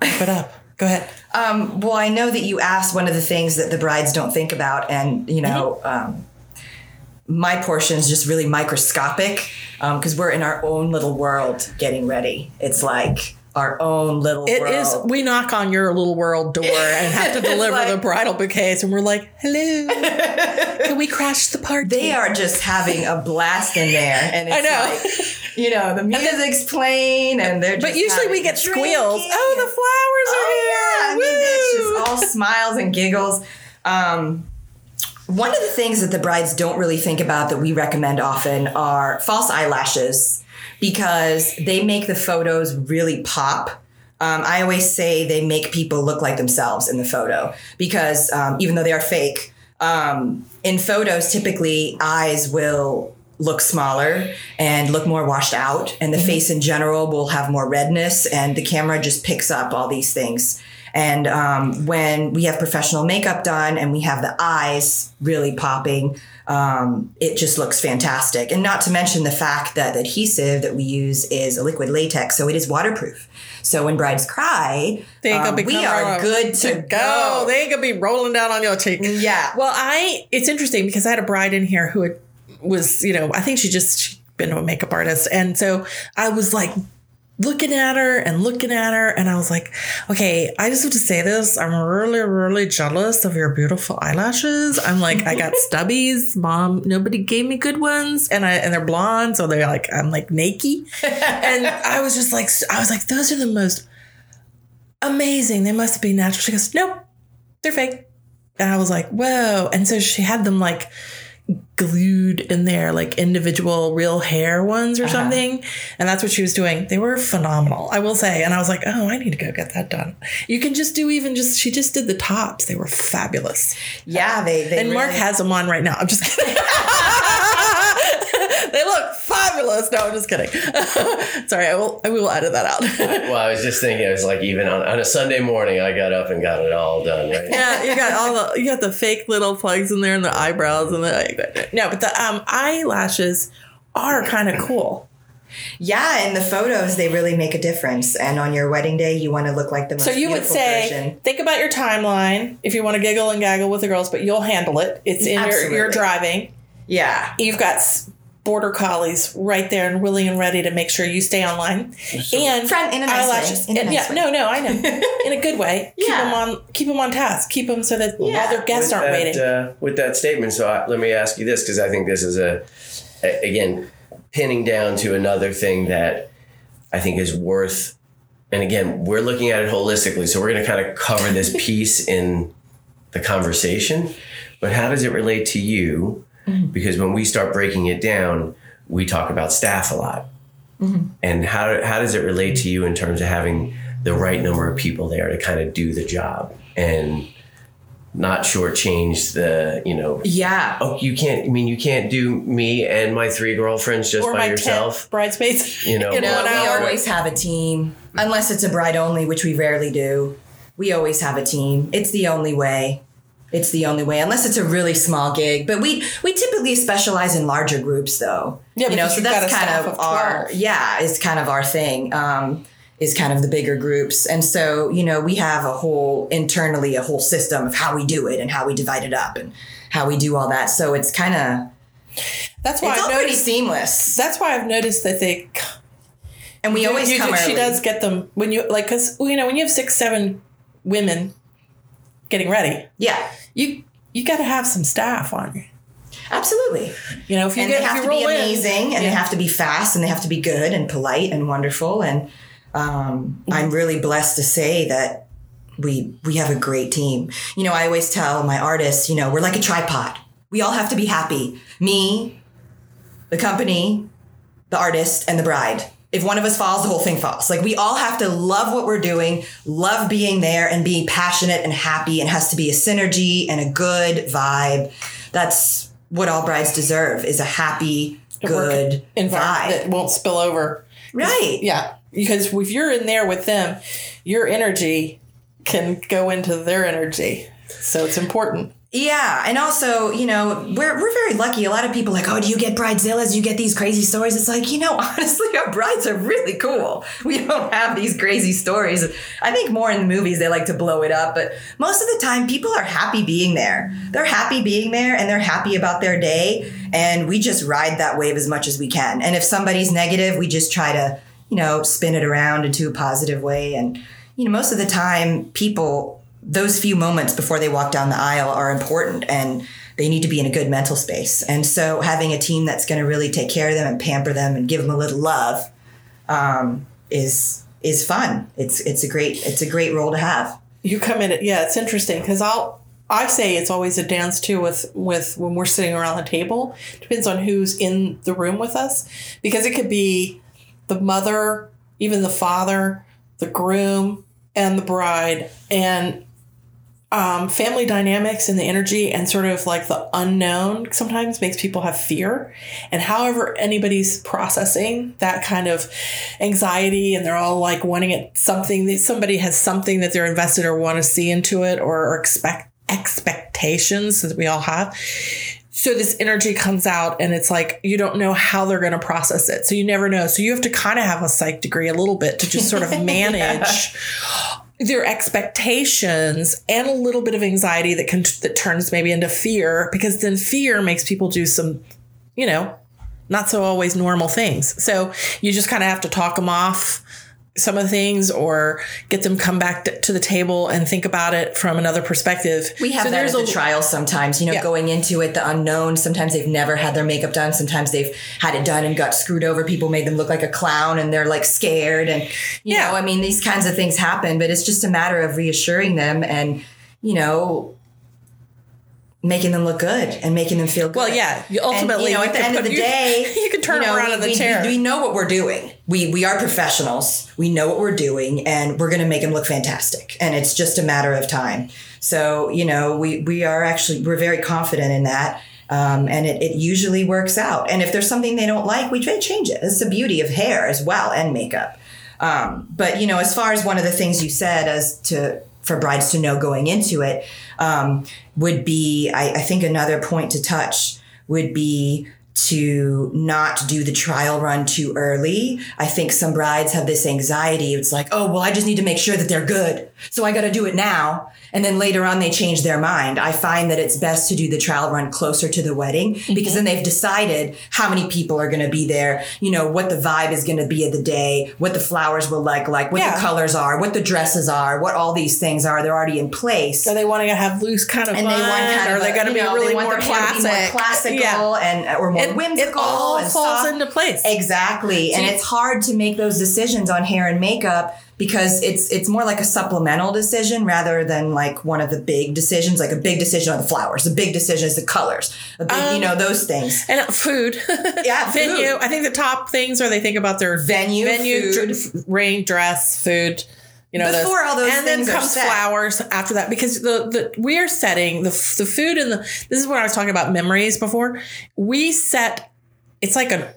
wrap it up. Go ahead. Um, well, I know that you asked one of the things that the brides don't think about, and you know, Mm-hmm. um, my portion is just really microscopic because we're in our own little world getting ready. It's like our own little. It world. is. We knock on your little world door and have to deliver the bridal bouquets, and we're like, "Hello, can we crash the party?" They are just having a blast in there, and it's I know. like, you know, the music's playing, and they're. Just but usually we get squeals. Oh, the flowers are Oh, yeah. I here! mean, it's just all smiles and giggles. Um, one of the things that the brides don't really think about that we recommend often are false eyelashes because they make the photos really pop. Um, I always say they make people look like themselves in the photo because um, even though they are fake, um, in photos, typically eyes will look smaller and look more washed out, and the face in general will have more redness, and the camera just picks up all these things. And um, when we have professional makeup done and we have the eyes really popping, um, it just looks fantastic. And not to mention the fact that the adhesive that we use is a liquid latex, so it is waterproof. So when brides cry, They ain't gonna um, we are good to, go. They ain't gonna be rolling down on your cheek. Yeah. Well, I it's interesting because I had a bride in here who had, was you know I think she just she'd been to a makeup artist, and so I was like looking at her and looking at her, and I was like, okay, I just have to say this. I'm really really jealous of your beautiful eyelashes. I'm like I got stubbies, mom. Nobody gave me good ones, and I and they're blonde, so they're like I'm like naked, and I was just like I was like those are the most amazing. They must be natural. She goes, nope, they're fake. And I was like, whoa. And so she had them like glued in there, like individual real hair ones or uh-huh. something. And that's what she was doing. They were phenomenal, I will say. And I was like, oh, I need to go get that done. You can just do even just, she just did the tops. They were fabulous. Yeah, they, they And Mark has them on right now. I'm just kidding. they look fabulous. No, I'm just kidding. Sorry, I will, I will edit that out. well i was just thinking it was like even on, on a sunday morning i got up and got it all done right yeah, you got all the you got the fake little plugs in there and the eyebrows and the no, but the um, eyelashes are kind of cool. Yeah, in the photos, they really make a difference. And on your wedding day, you want to look like the most So you would beautiful say, version. think about your timeline if you want to giggle and gaggle with the girls, but you'll handle it. It's in your, your driving. Yeah. You've got s- border collies right there and willing and ready to make sure you stay online. and Friend- in a nice way. eyelashes. In a And nice yeah, way. no, no, I know. In a good way. Keep Yeah. them on. Keep them on task. Keep them so that Yeah. all their guests with aren't that, waiting. Uh, with that statement, so I, let me ask you this because I think this is a, a again pinning down to another thing that I think is worth. And again, we're looking at it holistically, so we're going to kind of cover this piece in the conversation, but how does it relate to you? Mm-hmm. Because when we start breaking it down, we talk about staff a lot. Mm-hmm. And how, how does it relate to you in terms of having the right number of people there to kind of do the job and not shortchange the, you know, Yeah. oh, you can't, I mean, you can't do me and my three girlfriends just or by my yourself. bridesmaids You know, in No, one we hour. always have a team, unless it's a bride only, which we rarely do. We always have a team. It's the only way. It's the only way, unless it's a really small gig. But we we typically specialize in larger groups, though. Yeah, you know, so that's kind of, of our yeah, is kind of our thing. Um, is kind of the bigger groups, and so you know we have a whole internally a whole system of how we do it and how we divide it up and how we do all that. So it's kind of That's why it's I've pretty noticed. seamless, That's why I've noticed that they. and we always you- She early. does get them when you like because you know when you have six seven women getting ready, yeah, you you got to have some staff on you. absolutely. You know if you and get they have to be roll in- amazing and they have to be fast and they have to be good and polite and wonderful and um, i'm really blessed to say that we we have a great team. You know i always tell my artists you know we're like a tripod. We all have to be happy. Me the company the artist and the bride if one of us falls the whole thing falls like we all have to love what we're doing love being there and be passionate and happy and has to be a synergy and a good vibe that's what all brides deserve is a happy good vibe that won't spill over. right Yeah, because if you're in there with them, your energy can go into their energy. So it's important. Yeah, and also, you know, we're we're very lucky. A lot of people like, oh, do you get bridezillas? You get these crazy stories? It's like, you know, honestly, our brides are really cool. We don't have these crazy stories. I think more in the movies they like to blow it up, but most of the time, people are happy being there. They're happy being there, and they're happy about their day. And we just ride that wave as much as we can. And if somebody's negative, we just try to, you know, spin it around into a positive way. And you know, most of the time, people those few moments before they walk down the aisle are important and they need to be in a good mental space. And so having a team that's going to really take care of them and pamper them and give them a little love um, is is fun. It's it's a great it's a great role to have. you come in yeah it's interesting because i'll i say it's always a dance too with with when we're sitting around the table depends on who's in the room with us because it could be the mother even the father the groom and the bride and um, family dynamics and the energy and sort of like the unknown sometimes makes people have fear. And however anybody's processing that kind of anxiety and they're all like wanting it something that somebody has something that they're invested or want to see into it or, or expect expectations that we all have. So this energy comes out and it's like you don't know how they're going to process it. So you never know. So you have to kind of have a psych degree a little bit to just sort of manage their expectations and a little bit of anxiety that can that turns maybe into fear because then fear makes people do some you know not so always normal things. So you just kind of have to talk them off some of the things or get them come back to the table and think about it from another perspective We have so that at there's the trial sometimes, you know, Yeah. going into it, the unknown. Sometimes they've never had their makeup done. Sometimes they've had it done and got screwed over. People made them look like a clown and they're like scared. And, you Yeah. know, I mean, these kinds of things happen, but it's just a matter of reassuring them and, you know, making them look good and making them feel good. well yeah you- And, ultimately you know, at the end of the you- day, you can turn you know, around we, in the we- chair We know what we're doing. We we are professionals. We know what we're doing, and we're going to make them look fantastic. And it's just a matter of time. So you know, we we are actually we're very confident in that. Um, and it, it usually works out. And if there's something they don't like, we try to change it. It's the beauty of hair as well and makeup. Um, but you know, as far as one of the things you said as to for brides to know going into it um, would be, I, I think another point to touch would be to not do the trial run too early. I think some brides have this anxiety. It's like, oh, well, I just need to make sure that they're good. So I got to do it now. And then later on, they change their mind. I find that it's best to do the trial run closer to the wedding because mm-hmm. then they've decided how many people are going to be there, you know, what the vibe is going to be of the day, what the flowers will like, like what Yeah. the colors are, what the dresses are, what all these things are. They're already in place So they want to have loose kind of and fun, they want kind or of are they a- going to be know, really more their hair to classic more classical yeah and or more it, whimsical. it all and falls soft. into place. Exactly. And See- it's hard to make those decisions on hair and makeup because it's it's more like a supplemental decision rather than like one of the big decisions, like a big decision on the flowers. A big decision is the colors. A big, you Um, know, those things. And food. Yeah, venue. I think the top things are they think about their Venue, venue, food. dr- rain, dress, food. You know, Before all those and then are comes flowers after that because the the we're setting the the food and the this is what I was talking about memories before. We set it's like a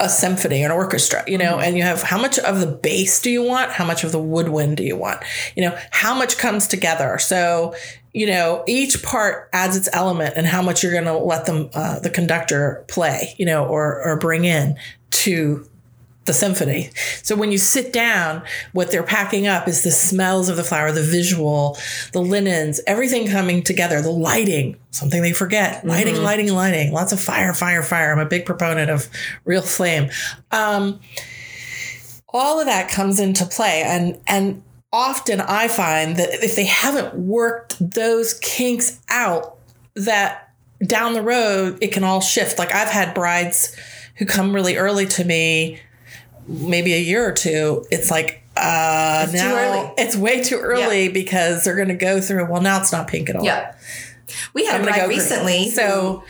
a symphony, or an orchestra, you know, and you have how much of the bass do you want? How much of the woodwind do you want? You know, how much comes together? So, you know, each part adds its element and how much you're going to let them, uh, the conductor play, you know, or, or bring in to the symphony. So when you sit down, what they're packing up is the smells of the flower, the visual, the linens, everything coming together, the lighting, something they forget. Lighting, lighting, lighting. Lots of fire, fire, fire. I'm a big proponent of real flame. Um, all of that comes into play and and often I find that if they haven't worked those kinks out that down the road it can all shift. Like I've had brides who come really early to me maybe a year or two, it's like uh too now it's way too early because they're going to go through well now it's not pink at all. Yeah. We had I'm a gonna go green. recently So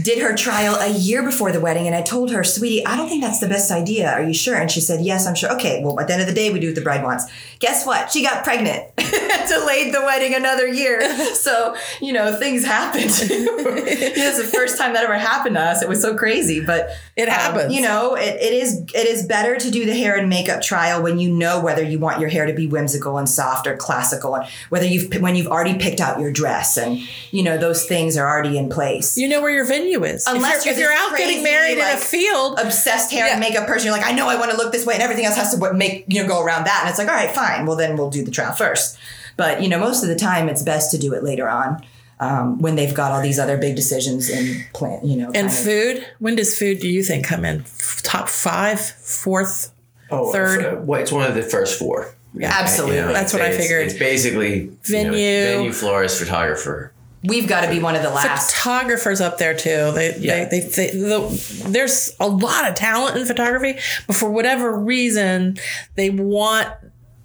did her trial a year before the wedding, and I told her, sweetie, I don't think that's the best idea. Are you sure? And she said, yes, I'm sure. Okay, well, at the end of the day, we do what the bride wants. Guess what? She got pregnant. Delayed the wedding another year. So, you know, things happened. it's the first time that ever happened to us. It was so crazy, but It um, happens. you know, it, it is it is better to do the hair and makeup trial when you know whether you want your hair to be whimsical and soft or classical, and whether you've when you've already picked out your dress, and you know those things are already in place. you know where your venue is. Unless if you're, you're if you're this out getting crazy, married in a field, obsessed hair Yeah. and makeup person. You're like, I know I want to look this way, and everything else has to make you know go around that. And it's like, all right, fine. Well, then we'll do the trial first. But you know, most of the time, it's best to do it later on um, when they've got all these other big decisions in plan. You know, And kind of- food? When does food do you think come in? F- Top five, fourth? Oh, Third. uh, well, it's one of the first four. Yeah, Absolutely. That's what I it's- figured. It's basically you know, Venue. venue, florist, photographer. We've got to be one of the last. Photographers up there too. They, Yeah. they, they, they the, there's a lot of talent in photography, but for whatever reason, they want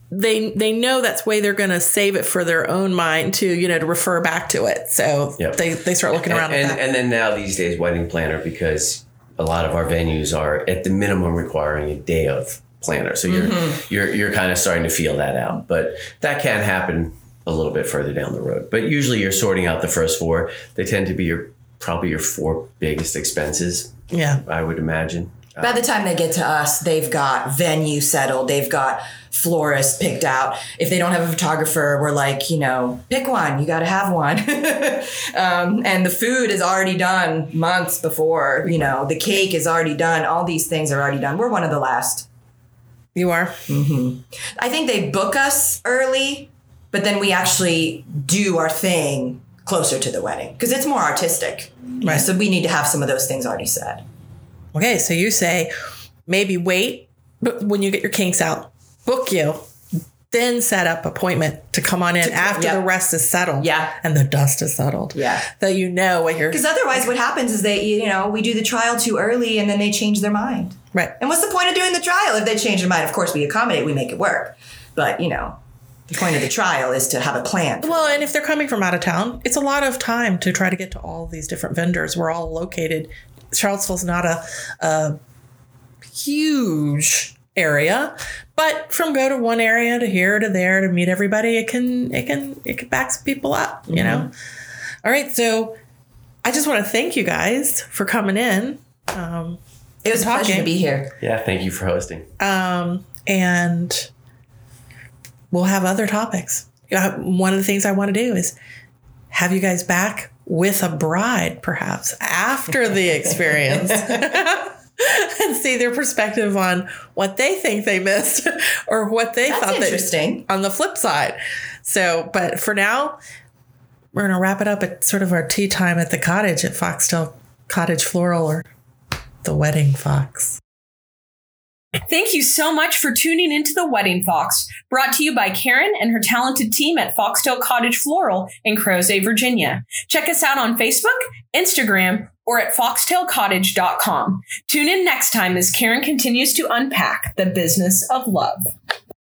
they they know that's way they're going to save it for their own mind to you know to refer back to it. So Yep. they they start looking around and, at and, and then now these days, wedding planner because a lot of our venues are at the minimum requiring a day of planner. So you're Mm-hmm. you're you're kind of starting to feel that out, but that can happen a little bit further down the road. But usually, you're sorting out the first four. They tend to be your probably your four biggest expenses. yeah. I would imagine. By the time they get to us, they've got venue settled, they've got florist picked out. If they don't have a photographer, we're like, you know, pick one. You got to have one. um, and the food is already done months before. You know, the cake is already done. All these things are already done. We're one of the last. You are. I think they book us early, but then we actually do our thing closer to the wedding because it's more artistic. Right. So we need to have some of those things already set. Okay, so you say maybe wait but when you get your kinks out, book you, then set up appointment to come on in after yep. the rest is settled. Yeah. And the dust is settled. Yeah. That you know what you're Because otherwise, what happens is they, you know, we do the trial too early and then they change their mind. right. And what's the point of doing the trial if they change their mind? Of course, we accommodate, we make it work. But, you know, the point of the trial is to have a plan. Well, and if they're coming from out of town, it's a lot of time to try to get to all these different vendors. We're all located. Charlottesville's not a, a huge area, but from go to one area to here to there to meet everybody, it can it can it can back some people up. You know. All right, so I just want to thank you guys for coming in. Um, It was a pleasure to be here. Yeah, thank you for hosting. um, and we'll have other topics. One of the things I want to do is have you guys back with a bride, perhaps after the experience, and see their perspective on what they think they missed or what they That's thought they interesting. on the flip side. So, but for now, we're going to wrap it up at sort of our tea time at the cottage at Foxtail Cottage Floral or the Wedding Fox. Thank you so much for tuning into the Wedding Fox, brought to you by Karen and her talented team at Foxtail Cottage Floral in Crozet, Virginia. Check us out on Facebook, Instagram, or at foxtailcottage.com. Tune in next time as Karen continues to unpack the business of love.